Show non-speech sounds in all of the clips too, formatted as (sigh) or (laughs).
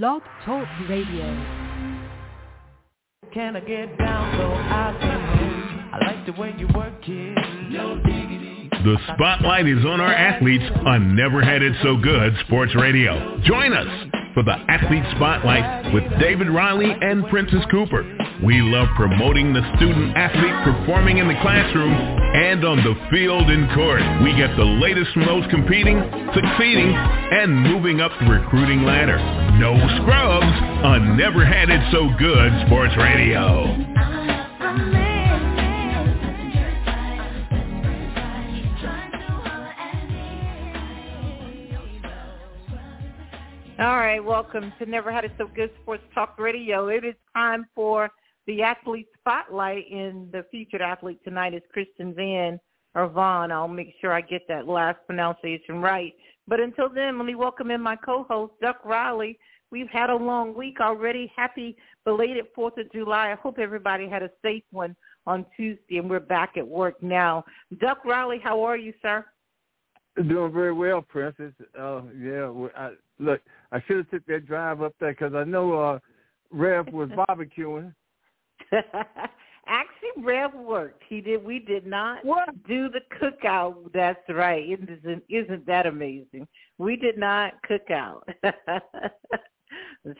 Blog Talk Radio. Can I get down so I can I like the way you work it. No diggity. The spotlight is on our athletes on Never Had It So Good Sports Radio. Join us for the Athlete Spotlight with David Riley and Princess Cooper. We love promoting the student athlete performing in the classroom and on the field and court. We get the latest from those competing, succeeding, and moving up the recruiting ladder. No scrubs on Never Had It So Good Sports Radio. All right, welcome to Never Had It So Good Sports Talk Radio. It is time for the athlete spotlight, and the featured athlete tonight is Christian Vann or Vaughn. I'll make sure I get that last pronunciation right. But until then, let me welcome in my co-host, Duck Riley. We've had a long week already. Happy belated 4th of July. I hope everybody had a safe one on Tuesday, and we're back at work now. Duck Riley, how are you, sir? Doing very well, Princess. Uh, yeah, I, look, I should have took that drive up there because I know uh, Rev was (laughs) barbecuing. (laughs) Actually, Rev worked. He did. We did not what? do the cookout. That's right. Isn't isn't that amazing? We did not cook out. (laughs)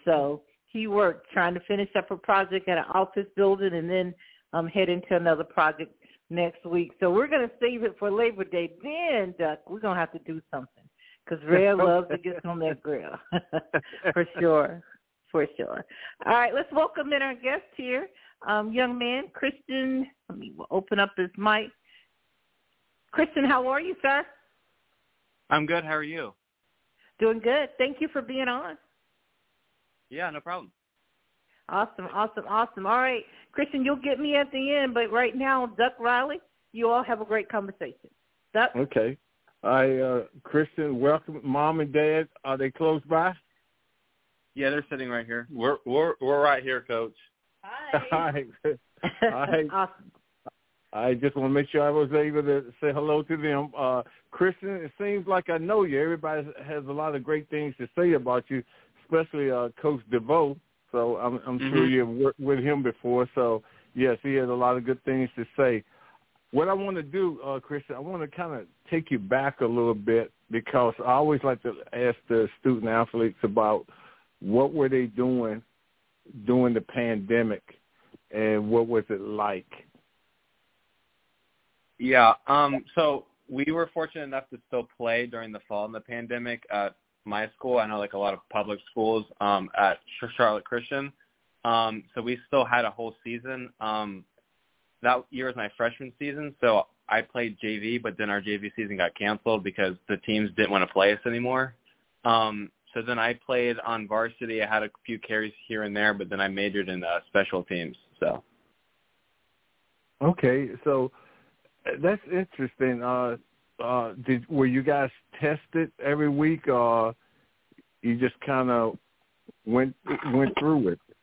so he worked trying to finish up a project at an office building and then um head into another project next week. So we're going to save it for Labor Day. Then, Duck, we're going to have to do something because (laughs) Ray loves to get on that grill (laughs) for sure, for sure. All right, let's welcome in our guest here, um, young man, Christian. Let me open up his mic. Christian, how are you, sir? I'm good. How are you? Doing good. Thank you for being on. Yeah, no problem. Awesome, awesome, awesome. All right, Christian, you'll get me at the end, but right now, Duck Riley, you all have a great conversation. Duck. Okay. I uh Christian, welcome mom and dad. Are they close by? Yeah, they're sitting right here. We're we're we're right here, coach. Hi. (laughs) I, (laughs) awesome. I just want to make sure I was able to say hello to them. Uh Christian, it seems like I know you. Everybody has a lot of great things to say about you, especially uh Coach DeVoe. So I'm, I'm mm-hmm. sure you've worked with him before. So yes, he has a lot of good things to say. What I want to do, uh, Christian, I want to kind of take you back a little bit because I always like to ask the student athletes about what were they doing during the pandemic and what was it like? Yeah. Um. So we were fortunate enough to still play during the fall in the pandemic at my school. I know like a lot of public schools um, at Charlotte Christian. Um, so we still had a whole season. Um, that year was my freshman season, so I played JV, but then our JV season got canceled because the teams didn't want to play us anymore. Um, so then I played on varsity. I had a few carries here and there, but then I majored in uh, special teams. So. Okay, so uh, that's interesting. Uh, uh, did were you guys tested every week, or you just kind of went went through with it?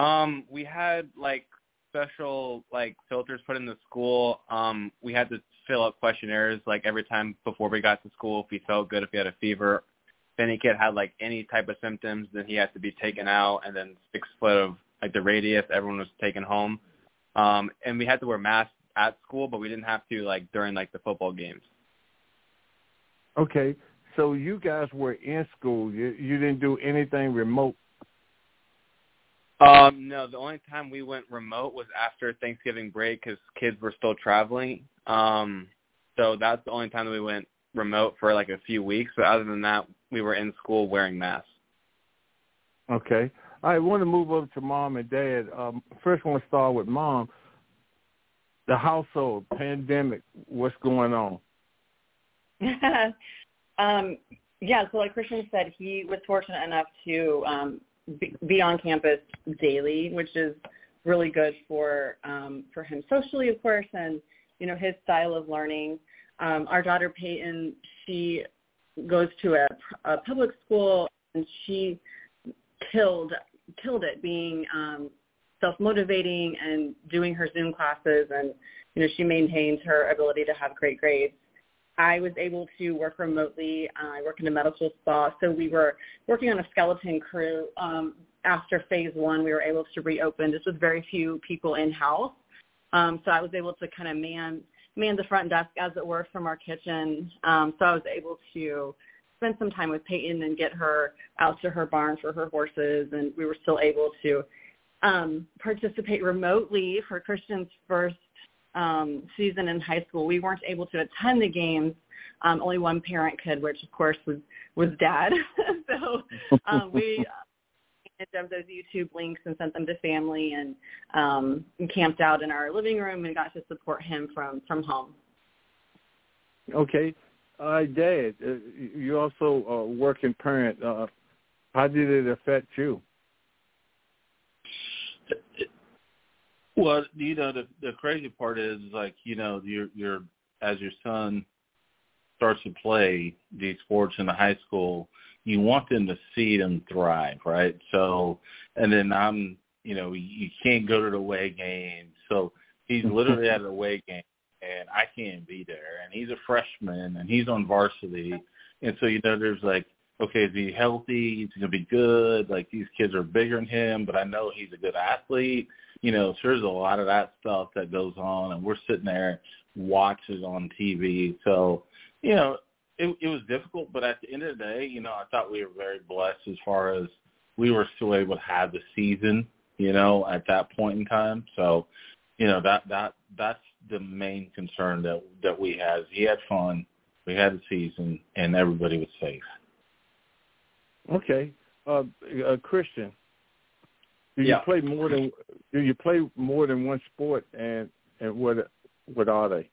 Um, we had like special like filters put in the school. Um, we had to fill out questionnaires like every time before we got to school if we felt good, if we had a fever. If any kid had like any type of symptoms, then he had to be taken out, and then six foot of like the radius, everyone was taken home. Um, and we had to wear masks at school, but we didn't have to like during like the football games. Okay, so you guys were in school. You you didn't do anything remote. Um, no, the only time we went remote was after Thanksgiving break because kids were still traveling. Um, so that's the only time that we went remote for like a few weeks. But other than that, we were in school wearing masks. Okay. I want to move over to mom and dad. Um, first, I want to start with mom. The household pandemic. What's going on? (laughs) um, yeah. So, like Christian said, he was fortunate enough to um, be be, on campus daily, which is really good for um, for him socially, of course, and you know his style of learning. Um, our daughter Peyton, she goes to a, a public school, and she killed killed it being um, self motivating and doing her Zoom classes, and you know she maintains her ability to have great grades. I was able to work remotely. Uh, I work in a medical spa, so we were working on a skeleton crew. Um, after phase one, we were able to reopen just with very few people in house. Um, so I was able to kind of man man the front desk, as it were, from our kitchen. Um, so I was able to spend some time with Peyton and get her out to her barn for her horses, and we were still able to um, participate remotely for Christian's first um, season in high school. We weren't able to attend the games. Um, only one parent could, which of course was was dad. (laughs) so um, we (laughs) of those YouTube links and sent them to family and um, camped out in our living room and got to support him from from home. Okay, uh, Dad, uh, you also a working parent. Uh, how did it affect you? Well, you know, the the crazy part is like, you know, your your as your son starts to play these sports in the high school, you want them to see them thrive, right? So, and then I'm, you know, you can't go to the away game. So he's (laughs) literally at an away game and I can't be there. And he's a freshman and he's on varsity. And so, you know, there's like, okay, is he healthy? Is he going to be good? Like these kids are bigger than him, but I know he's a good athlete. You know, there's a lot of that stuff that goes on and we're sitting there watching on TV. So, you know, it, it was difficult, but at the end of the day, you know, I thought we were very blessed as far as we were still able to have the season, you know, at that point in time. So, you know, that that that's the main concern that that we had. He had fun, we had the season, and everybody was safe. Okay, uh, uh, Christian, do you yeah. play more than do you play more than one sport, and and what what are they?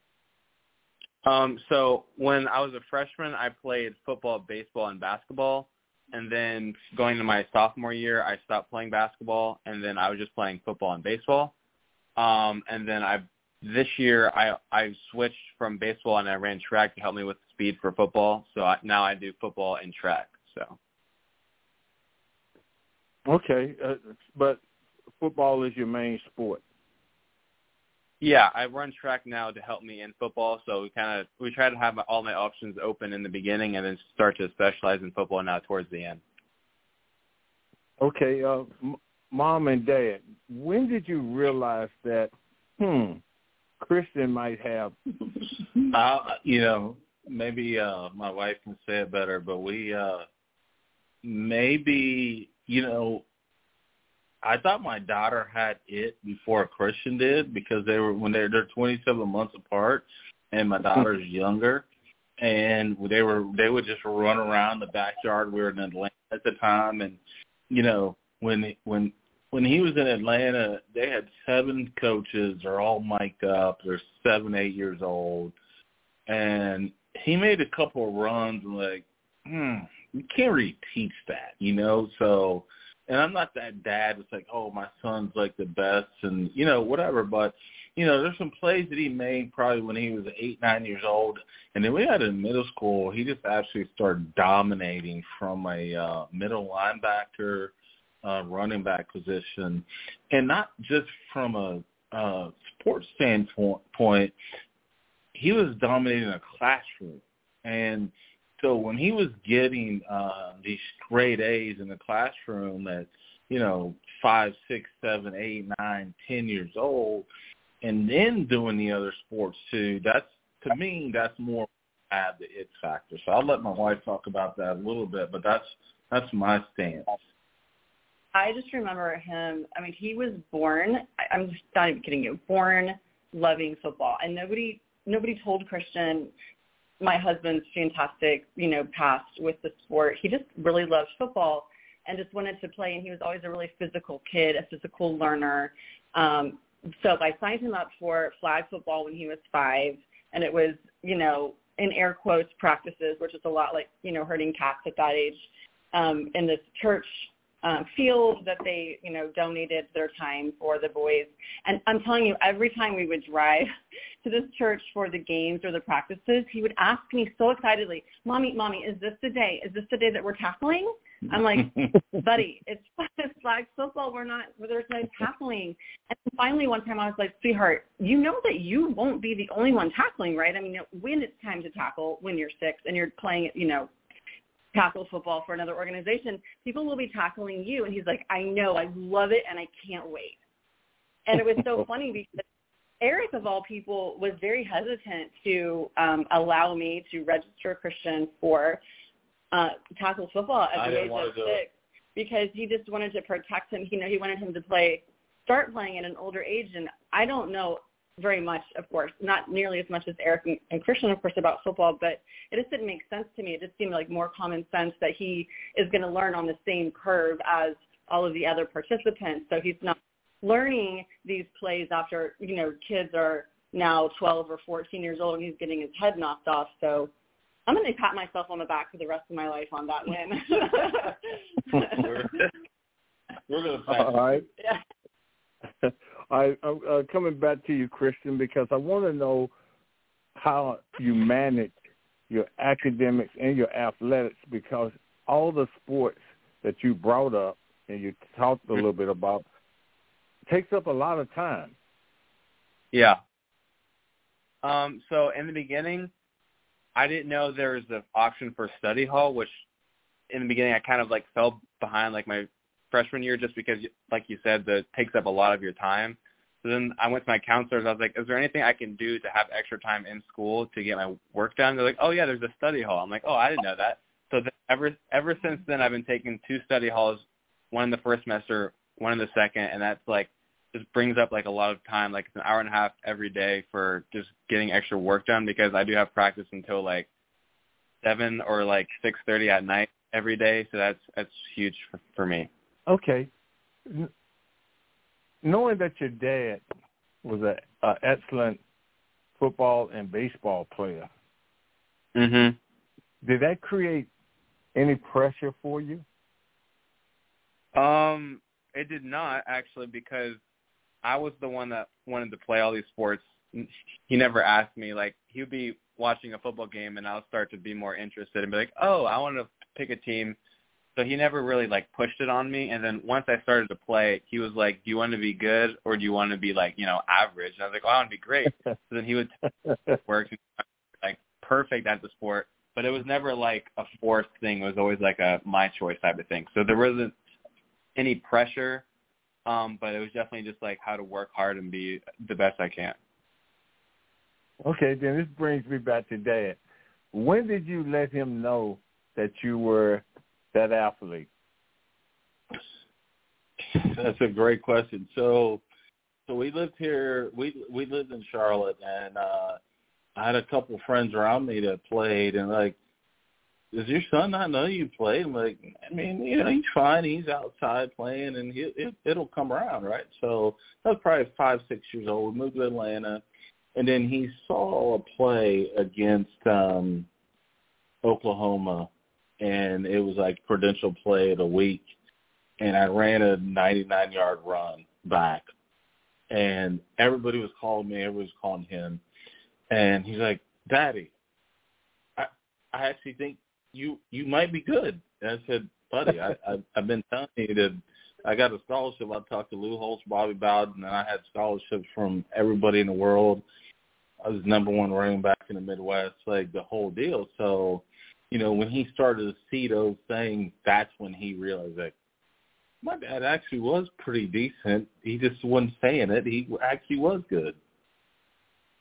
Um, so when I was a freshman, I played football, baseball, and basketball. And then going to my sophomore year, I stopped playing basketball, and then I was just playing football and baseball. Um, and then I this year I I switched from baseball and I ran track to help me with speed for football. So I, now I do football and track. So. Okay, uh, but football is your main sport. Yeah, I run track now to help me in football. So we kind of we try to have all my options open in the beginning, and then start to specialize in football now towards the end. Okay, uh, m- mom and dad, when did you realize that? Hmm, Christian might have. (laughs) uh, you know, maybe uh my wife can say it better, but we uh maybe you know I thought my daughter had it before Christian did because they were when they're they're 27 months apart, and my daughter's (laughs) younger, and they were they would just run around the backyard. We were in Atlanta at the time, and you know when when when he was in Atlanta, they had seven coaches. They're all mic'd up. They're seven, eight years old, and he made a couple of runs. And like, hmm, you can't really teach that, you know. So and I'm not that dad It's like, oh, my son's like the best and, you know, whatever. But, you know, there's some plays that he made probably when he was eight, nine years old. And then we had in middle school, he just actually started dominating from a uh, middle linebacker, uh, running back position. And not just from a uh, sports standpoint, he was dominating a classroom. And so when he was getting uh, these straight A's in the classroom at, you know, five, six, seven, eight, nine, ten years old, and then doing the other sports too, that's to me that's more add the it factor. So I'll let my wife talk about that a little bit, but that's that's my stance. I just remember him. I mean, he was born. I'm just not even kidding you. Born loving football, and nobody nobody told Christian my husband's fantastic, you know, past with the sport. He just really loves football and just wanted to play. And he was always a really physical kid, a physical learner. Um, so I signed him up for flag football when he was five, and it was, you know, in air quotes practices, which is a lot like, you know, herding cats at that age, um, in this church um, field that they, you know, donated their time for the boys. And I'm telling you, every time we would drive (laughs) to this church for the games or the practices, he would ask me so excitedly, "Mommy, mommy, is this the day? Is this the day that we're tackling?" I'm like, (laughs) buddy, it's (laughs) it's flag football. We're not. There's no tackling. And finally, one time I was like, sweetheart, you know that you won't be the only one tackling, right? I mean, when it's time to tackle, when you're six and you're playing, you know, tackle football for another organization, people will be tackling you. And he's like, I know, I love it, and I can't wait. And it was so (laughs) funny because Eric, of all people, was very hesitant to um, allow me to register Christian for uh, tackle football at the age of six because he just wanted to protect him. You know, he wanted him to play, start playing at an older age. And I don't know very much, of course, not nearly as much as Eric and, and Christian, of course, about football, but it just didn't make sense to me. It just seemed like more common sense that he is going to learn on the same curve as all of the other participants. So he's not learning these plays after, you know, kids are now 12 or 14 years old and he's getting his head knocked off. So I'm going to pat myself on the back for the rest of my life on that win. (laughs) we're, we're going to pat All right. Yeah. (laughs) (laughs) I, I'm uh, coming back to you, Christian, because I want to know how you manage your academics and your athletics because all the sports that you brought up and you talked a little bit about takes up a lot of time. Yeah. Um, so in the beginning, I didn't know there was an option for study hall, which in the beginning I kind of like fell behind like my freshman year just because, like you said, that takes up a lot of your time. So then I went to my counselors. I was like, is there anything I can do to have extra time in school to get my work done? They're like, oh yeah, there's a study hall. I'm like, oh, I didn't know that. So then ever ever since then, I've been taking two study halls, one in the first semester, one in the second, and that's like just brings up like a lot of time. Like it's an hour and a half every day for just getting extra work done because I do have practice until like seven or like six thirty at night every day. So that's that's huge for, for me. Okay. Knowing that your dad was a, a excellent football and baseball player, Mhm. did that create any pressure for you? Um, it did not actually because I was the one that wanted to play all these sports. He never asked me like he would be watching a football game and I'll start to be more interested and be like, "Oh, I want to pick a team." So he never really like pushed it on me. And then once I started to play, he was like, "Do you want to be good or do you want to be like you know average?" And I was like, "Oh, I want to be great." (laughs) so then he would work like perfect at the sport, but it was never like a forced thing. It was always like a my choice type of thing. So there wasn't any pressure, um, but it was definitely just like how to work hard and be the best I can. Okay, then this brings me back to dad. When did you let him know that you were that athlete? (laughs) That's a great question. So, so we lived here. We we lived in Charlotte, and uh I had a couple friends around me that played, and like, does your son not know you played? I'm like, I mean, you know, he's fine. He's outside playing, and he, it, it'll come around, right? So I was probably five, six years old. We moved to Atlanta, and then he saw a play against um Oklahoma, and it was like credential play of the week, and I ran a 99 yard run back, and everybody was calling me. Everybody was calling him, and he's like, "Daddy, I I actually think you you might be good." And I said, "Buddy, I, I I've been telling you that." I got a scholarship. I talked to Lou Holtz, Bobby Bowden, and I had scholarships from everybody in the world. I was number one running back in the Midwest, like the whole deal. So, you know, when he started to see those things, that's when he realized that my dad actually was pretty decent. He just wasn't saying it. He actually was good.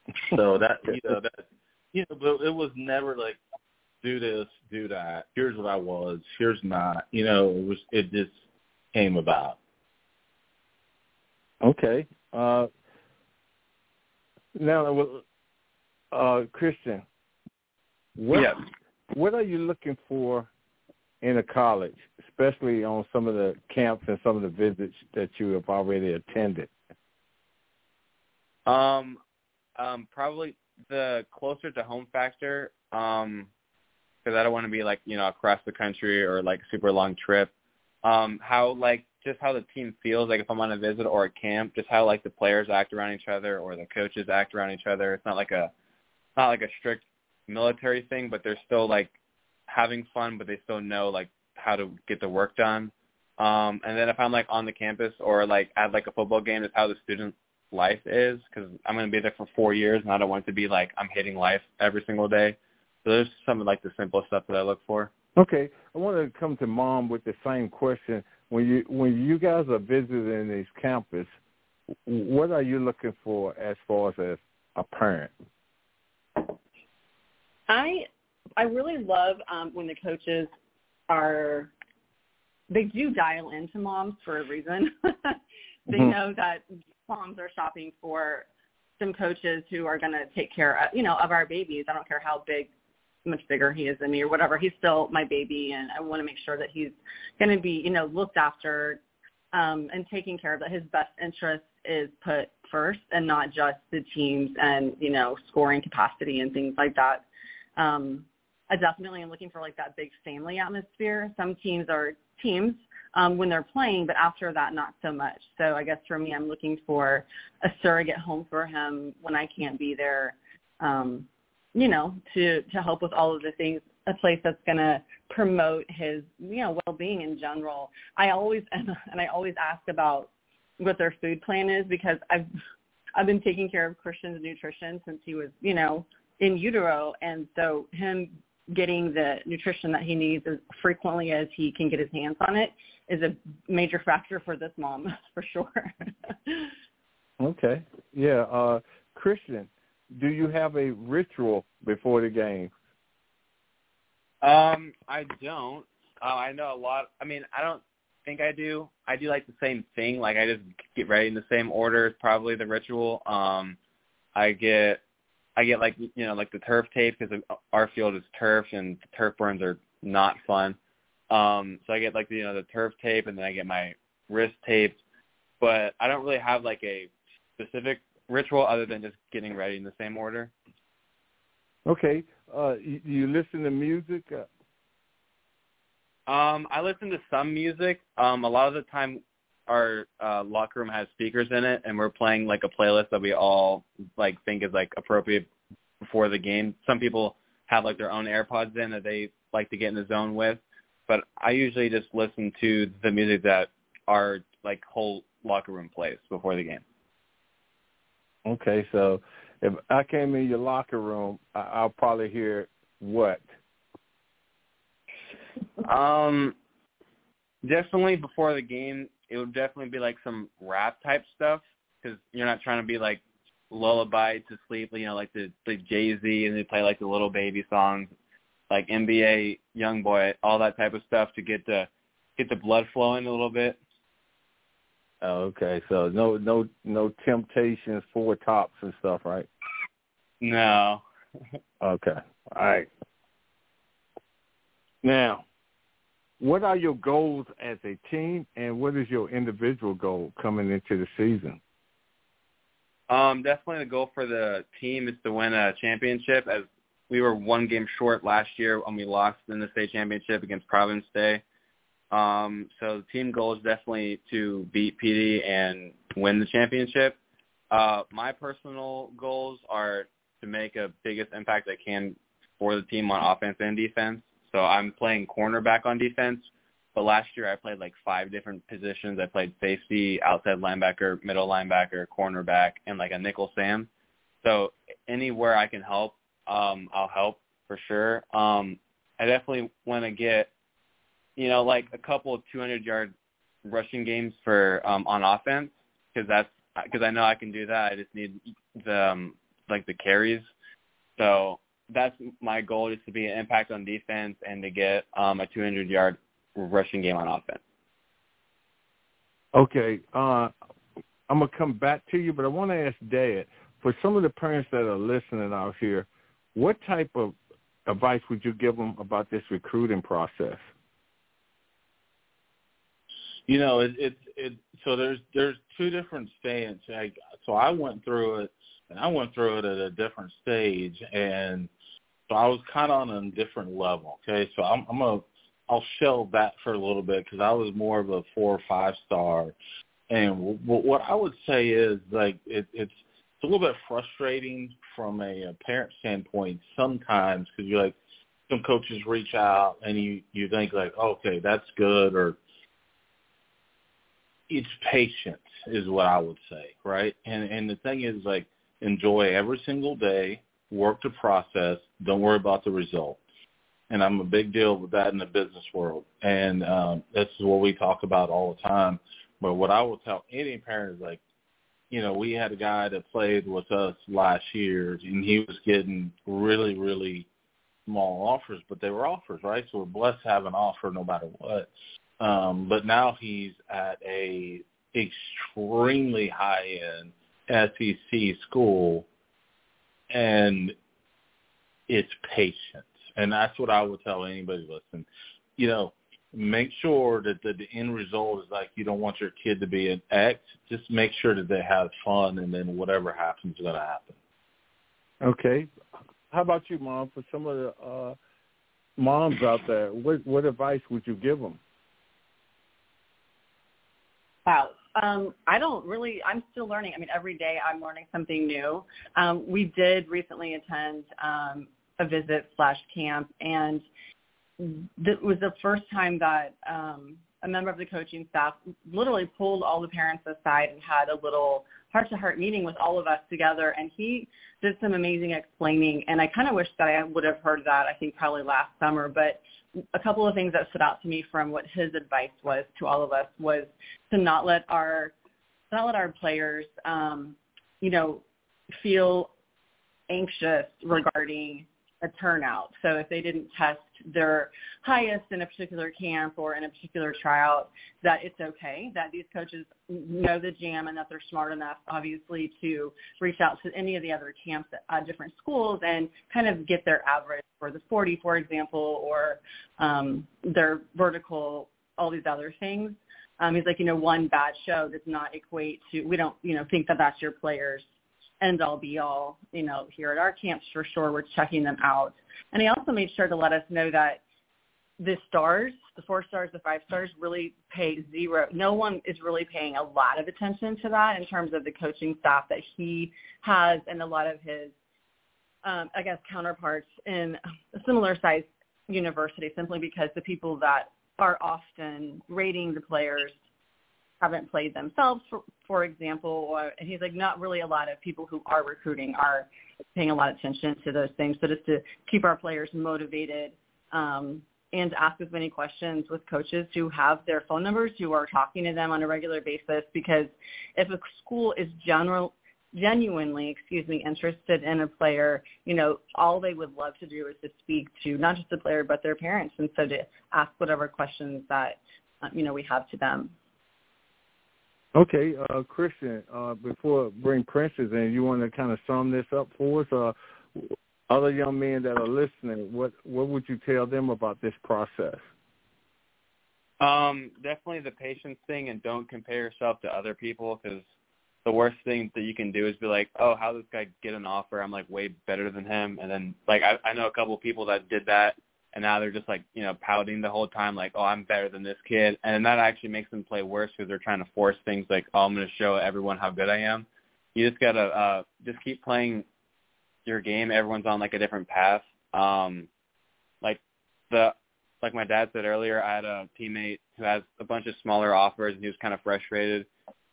(laughs) So that you know that you know, but it was never like do this, do that. Here's what I was. Here's not. You know, it was it just came about. Okay. Uh, now, uh, Christian, what Yeah. What are you looking for in a college, especially on some of the camps and some of the visits that you have already attended? Um, um, probably the closer to home factor. Um, because I don't want to be like you know across the country or like super long trip. Um, how like just how the team feels like if I'm on a visit or a camp, just how like the players act around each other or the coaches act around each other. It's not like a not like a strict military thing, but they're still like having fun, but they still know like how to get the work done. Um, and then if I'm like on the campus or like at like a football game, it's how the student life is because I'm going to be there for four years and I don't want to be like I'm hitting life every single day. So there's some of like the simple stuff that I look for. Okay, I want to come to mom with the same question. When you when you guys are visiting these campus, what are you looking for as far as a parent? I I really love um, when the coaches are they do dial into moms for a reason. (laughs) they mm-hmm. know that moms are shopping for some coaches who are going to take care of you know of our babies. I don't care how big much bigger he is than me or whatever. He's still my baby and I want to make sure that he's going to be, you know, looked after um, and taken care of, that his best interest is put first and not just the teams and, you know, scoring capacity and things like that. Um, I definitely am looking for like that big family atmosphere. Some teams are teams um, when they're playing, but after that, not so much. So I guess for me, I'm looking for a surrogate home for him when I can't be there. Um, you know, to to help with all of the things, a place that's going to promote his, you know, well-being in general. I always and, (laughs) and I always ask about what their food plan is because I've I've been taking care of Christian's nutrition since he was, you know, in utero, and so him getting the nutrition that he needs as frequently as he can get his hands on it is a major factor for this mom (laughs) for sure. okay. Yeah. Uh Christian, do you have a ritual before the game? Um, I don't. Uh, I know a lot. I mean, I don't think I do. I do like the same thing. Like I just get ready in the same order. It's probably the ritual. Um, I get, I get like you know like the turf tape because our field is turf and turf burns are not fun. Um, so I get like the, you know the turf tape and then I get my wrist taped. But I don't really have like a specific ritual other than just getting ready in the same order. Okay. Uh, you, you listen to music? Uh... Um, I listen to some music. Um, a lot of the time, our uh, locker room has speakers in it, and we're playing like a playlist that we all like think is like appropriate before the game. Some people have like their own AirPods in that they like to get in the zone with, but I usually just listen to the music that our like whole locker room plays before the game. Okay, so if I came in your locker room, I'll probably hear what? Um, definitely before the game, it would definitely be like some rap type stuff because you're not trying to be like lullaby to sleep, you know, like the like Jay Z and they play like the Lil Baby songs, like NBA Young Boy, all that type of stuff to get the get the blood flowing a little bit. Oh, okay, so no no no temptations, four tops and stuff, right? No. (laughs) okay. All right. Now, what are your goals as a team, and what is your individual goal coming into the season? Um, definitely the goal for the team is to win a championship. As we were one game short last year when we lost in the state championship against Providence Day. Um, so the team goal is definitely to beat PD and win the championship. Uh, my personal goals are to make a biggest impact I can for the team on offense and defense. So I'm playing cornerback on defense, but last year I played like five different positions. I played safety, outside linebacker, middle linebacker, cornerback, and like a nickel Sam. So anywhere I can help, um, I'll help for sure. Um, I definitely want to get you know, like a couple of 200 yard rushing games for um, on offense because that's because I know I can do that. I just need the um, like the carries. So that's my goal is to be an impact on defense and to get um, a 200 yard rushing game on offense. Okay, uh, I'm gonna come back to you, but I want to ask Dad for some of the parents that are listening out here, what type of advice would you give them about this recruiting process? You know, it it, it so there's there's two different stages. I, so I went through it, and I went through it at a different stage, and so I was kind of on a different level. Okay, so I'm I'm gonna I'll shelve that for a little bit because I was more of a four or five star, and w- what I would say is like it, it's it's a little bit frustrating from a, a parent standpoint sometimes because you're like some coaches reach out and you you think like, okay, that's good, or it's patience is what I would say, right? And and the thing is like enjoy every single day, work the process, don't worry about the result. And I'm a big deal with that in the business world. And um this is what we talk about all the time. But what I will tell any parent is like, you know, we had a guy that played with us last year and he was getting really, really small offers, but they were offers, right? So we're blessed to have an offer no matter what. Um, but now he's at a extremely high end SEC school, and it's patience, and that's what I would tell anybody listen. You know, make sure that the, the end result is like you don't want your kid to be an X. Just make sure that they have fun, and then whatever happens is going to happen. Okay. How about you, mom? For some of the uh, moms out there, what what advice would you give them? Wow. Um, I don't really. I'm still learning. I mean, every day I'm learning something new. Um, we did recently attend um, a visit slash camp, and it was the first time that um, a member of the coaching staff literally pulled all the parents aside and had a little heart-to-heart meeting with all of us together. And he did some amazing explaining. And I kind of wish that I would have heard that. I think probably last summer, but a couple of things that stood out to me from what his advice was to all of us was to not let our not let our players um, you know feel anxious regarding a turnout. So if they didn't test their highest in a particular camp or in a particular tryout, that it's okay, that these coaches know the jam and that they're smart enough, obviously, to reach out to any of the other camps at different schools and kind of get their average for the 40, for example, or um, their vertical, all these other things. Um, he's like, you know, one bad show does not equate to, we don't, you know, think that that's your players end all be all, you know, here at our camps for sure. We're checking them out. And he also made sure to let us know that the stars, the four stars, the five stars really pay zero. No one is really paying a lot of attention to that in terms of the coaching staff that he has and a lot of his, um, I guess, counterparts in a similar size university simply because the people that are often rating the players haven't played themselves, for, for example. Or, and he's like, not really a lot of people who are recruiting are paying a lot of attention to those things. So just to keep our players motivated um, and ask as many questions with coaches who have their phone numbers, who are talking to them on a regular basis. Because if a school is general, genuinely, excuse me, interested in a player, you know, all they would love to do is to speak to not just the player but their parents, and so to ask whatever questions that uh, you know we have to them. Okay, uh, Christian, uh, before bring Princess in, you want to kind of sum this up for us? Uh, other young men that are listening, what what would you tell them about this process? Um, definitely the patience thing, and don't compare yourself to other people because the worst thing that you can do is be like, oh, how did this guy get an offer? I'm like way better than him, and then like I, I know a couple of people that did that and now they're just like you know pouting the whole time like oh i'm better than this kid. And that actually makes them play worse because they're trying to force things like oh i'm going to show everyone how good i am. You just got to uh just keep playing your game. Everyone's on like a different path. Um like the like my dad said earlier i had a teammate who has a bunch of smaller offers and he was kind of frustrated.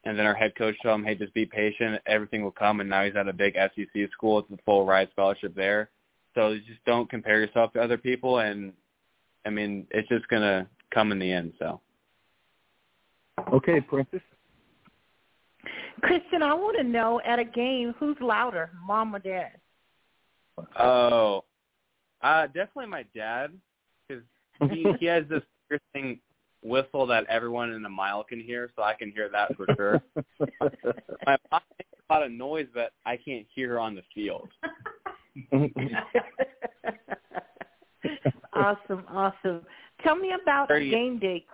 And then our head coach told him hey just be patient. Everything will come. And now he's at a big sec school. It's a full ride scholarship there so just don't compare yourself to other people, and I mean it's just gonna come in the end. So. Okay, Princess. Christian, I want to know at a game who's louder, mom or dad? Oh, uh, definitely my dad, because he he has this (laughs) thing whistle that everyone in a mile can hear, so I can hear that for sure. (laughs) my mom makes a lot of noise, but I can't hear her on the field. (laughs) (laughs) awesome, awesome. Tell me about you, game day,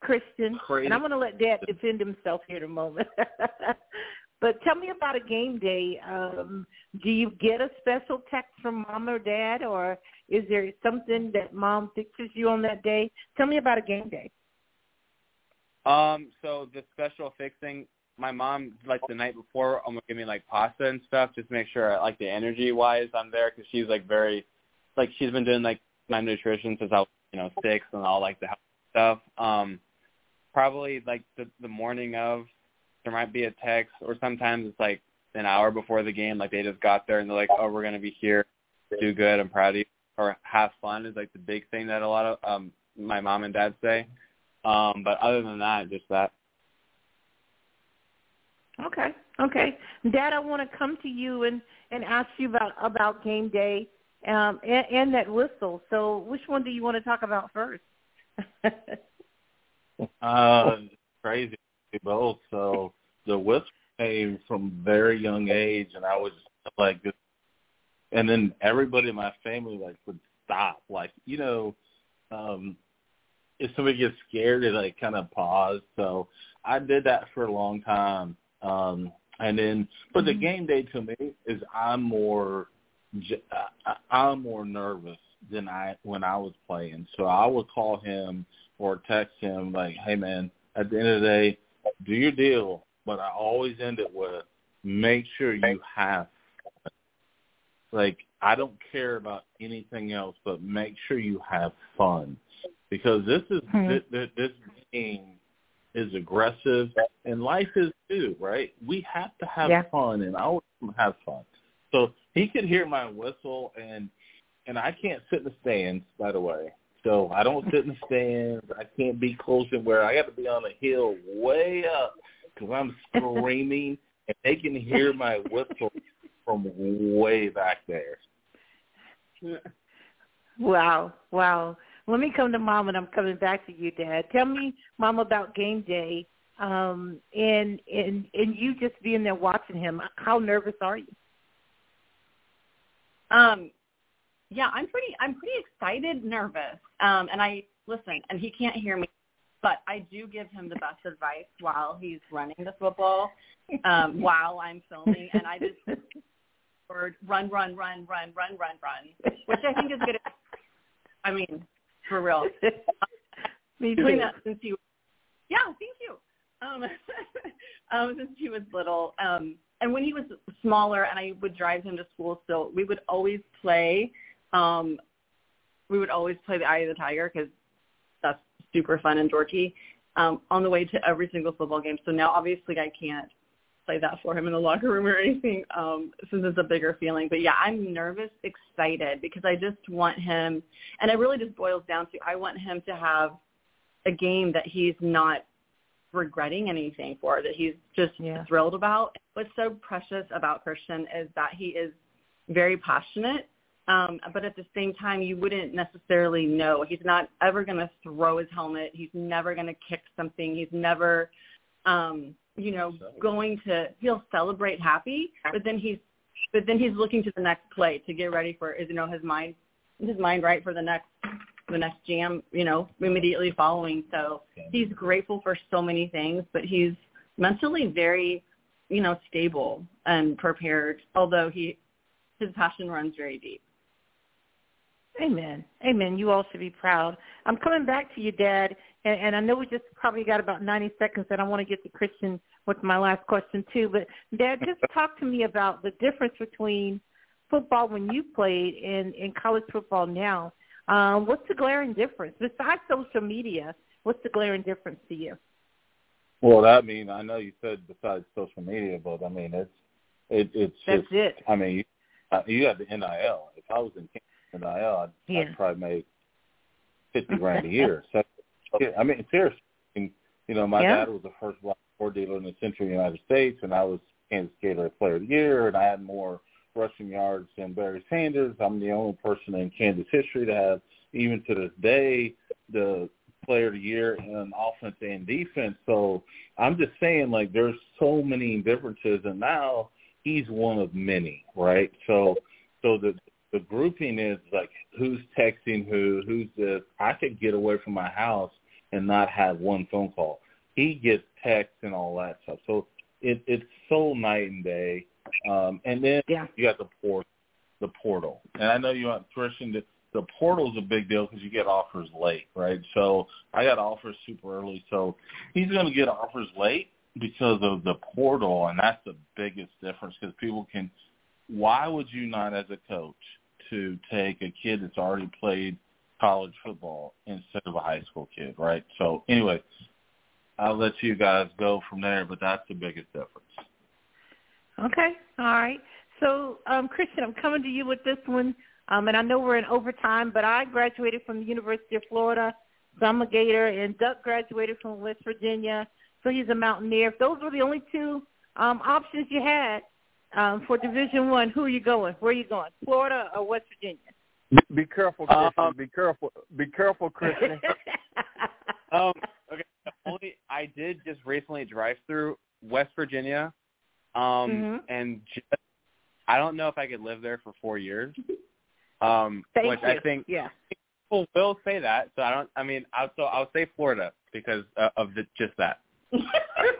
Christian. Crazy. And I'm going to let Dad defend himself here in a moment. (laughs) but tell me about a game day. Um, do you get a special text from mom or dad, or is there something that mom fixes you on that day? Tell me about a game day. Um, so the special fixing, my mom like the night before almost give me like pasta and stuff just to make sure like the energy wise I'm there because she's like very like she's been doing like my nutrition since I was you know six and all like the health stuff. Um, probably like the the morning of there might be a text or sometimes it's like an hour before the game like they just got there and they're like oh we're to be here do good i'm proud of you or have fun is like the big thing that a lot of um my mom and dad say um but other than that just that okay okay. Dad i want to come to you and and ask you about about game day um and, and that whistle. So which one do you want to talk about first? (laughs) Uh, crazy. Both. So the whistle came from very young age, and I was like, and then everybody in my family like would stop, like you know, um, if somebody gets scared, they like kind of pause. So I did that for a long time, um, and then but the Mm-hmm. game day to me is I'm more, j- I- I'm more nervous than I when I was playing. So I would call him or text him like, "Hey man, at the end of the day, do your deal." But I always end it with, "Make sure you have." Like I don't care about anything else, but make sure you have fun because this is Hmm. this, this, this game is aggressive and life is too, right? We have to have Yeah. fun, and I want to have fun. So he could hear my whistle, and and I can't sit in the stands, by the way. So I don't sit in the (laughs) stands. I can't be close and where I got to be on a hill way up because I'm screaming, and they can hear my whistle from way back there. (laughs) Wow, wow. Let me come to mom and I'm coming back to you, Dad. Tell me, mom, about game day. Um and and and you just being there watching him. How nervous are you? Um, yeah, I'm pretty I'm pretty excited, nervous. Um, and I listen, and he can't hear me, but I do give him the best advice while he's running the football, um, (laughs) while I'm filming, and I just word run, run, run, run, run, run, run, which I think is good. I mean, for real. (laughs) Me doing that since he yeah thank you. Um (laughs) um since he was little um and when he was smaller and i would drive him to school still we would always play um we would always play the eye of the tiger because that's super fun and dorky um on the way to every single football game. So now obviously i can't play that for him in the locker room or anything um since it's a bigger feeling but yeah i'm nervous excited because i just want him and it really just boils down to i want him to have a game that he's not regretting anything for, that he's just Yeah. thrilled about. What's so precious about Christian is that he is very passionate, um, but at the same time, you wouldn't necessarily know. He's not ever going to throw his helmet. He's never going to kick something. He's never, um, you know, going to. He'll celebrate happy, but then he's, but then he's looking to the next play to get ready for. Is you know his mind, his mind right for the next the next jam, you know, immediately following. So he's grateful for so many things, but he's mentally very, you know, stable and prepared, although he his passion runs very deep. Amen. Amen. You all should be proud. I'm coming back to you, Dad, and, and I know we just probably got about 90 seconds, and I want to get to Christian with my last question too. But Dad, just (laughs) talk to me about the difference between football when you played and, and college football now. Um, what's the glaring difference besides social media? What's the glaring difference to you? Well, I mean, I know you said besides social media, but I mean, it's it, it's That's just. it. I mean, you, uh, you have the NIL. If I was in NIL, oh, I'd, Yeah. I'd probably make fifty grand a (laughs) year. So, I mean, seriously, and, you know, my Yeah. dad was the first black sport dealer in the central United States, and I was Kansas Gatorade Player of the Year, and I had more rushing yards than Barry Sanders. I'm the only person in Kansas history to have, even to this day, the player of the year in offense and defense. So I'm just saying, like, there's so many differences, and now he's one of many, right? So, so the the grouping is like who's texting who, who's this. I could get away from my house and not have one phone call. He gets texts and all that stuff. So it it's so night and day. Um, and then Yeah. you got the port, the portal, and I know you want Christian. The, the portal's a big deal because you get offers late, right? So I got offers super early, so he's going to get offers late because of the portal, and that's the biggest difference because people can. Why would you not, as a coach, to take a kid that's already played college football instead of a high school kid, right? So anyway, I'll let you guys go from there, but that's the biggest difference. Okay, all right. So, um, Christian, I'm coming to you with this one, um, and I know we're in overtime, but I graduated from the University of Florida, so I'm a Gator, and Duck graduated from West Virginia, so he's a Mountaineer. If those were the only two um, options you had um, for Division One, who are you going? Where are you going? Florida or West Virginia? Be, be careful, Christian. Um, be careful. Be careful, Christian. (laughs) um, okay. Only I did just recently drive through West Virginia, um, Mhm. and just, I don't know if I could live there for four years. (laughs) Um, Thank which you. I think yeah. people will say that. So I don't. I mean, I'll, so I'll say Florida because uh, of the, just that.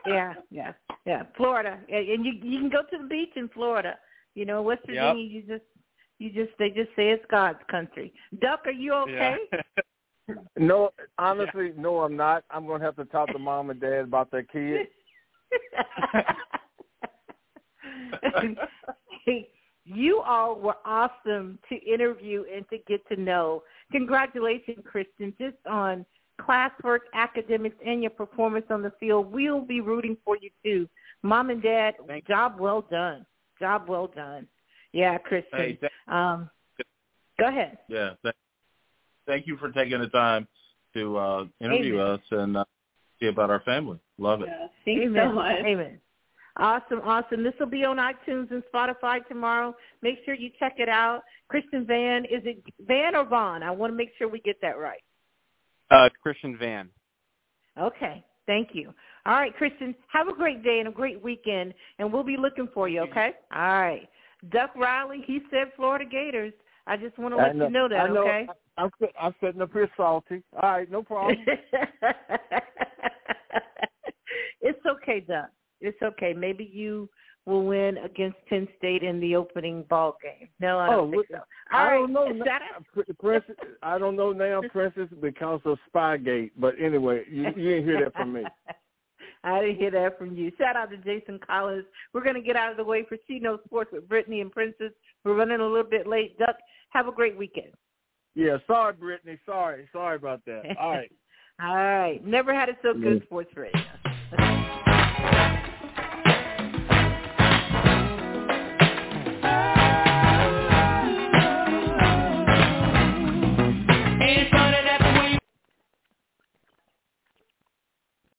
Yeah, yeah, yeah. Florida, and and you you can go to the beach in Florida. You know, West Yep. Virginia, you just you just they just say it's God's country. Duck, are you okay? Yeah. (laughs) no, honestly, no, I'm not. I'm going to have to talk to mom and dad about their kids. (laughs) you all were awesome to interview and to get to know. Congratulations, Kristen, just on classwork, academics, and your performance on the field. We'll be rooting for you too. Mom and Dad, Thank job well done. Job well done. Yeah, Kristen. Hey, um, go ahead. yeah. Th- thank you for taking the time to uh, interview Amen. us and uh, see about our family. Love it. Yeah, thanks Amen. so much. Amen. Awesome, awesome. This will be on iTunes and Spotify tomorrow. Make sure you check it out. Christian Vann, is it Van or Vaughn? I want to make sure we get that right. Uh, Christian Vann. Okay. Thank you. All right, Christian, have a great day and a great weekend, and we'll be looking for you, okay? All right. Duck Riley, he said Florida Gators. I just want to I let you know that, I know, okay? I'm, sit- I'm sitting up here salty. All right, no problem. (laughs) it's okay, Duck. It's okay. Maybe you will win against Penn State in the opening ball game. No, I oh, don't Oh, think so. All I right, don't know. now, Princess, I don't know now, Princess, because of Spygate. But anyway, you, you didn't hear that from me. (laughs) I didn't hear that from you. Shout out to Jason Collins. We're going to get out of the way for She Knows Sports with Brittany and Princess. We're running a little bit late. Duck, have a great weekend. Yeah, sorry, Brittany. Sorry, sorry about that. All right. (laughs) All right. Never had it so good, Sports Radio. (laughs)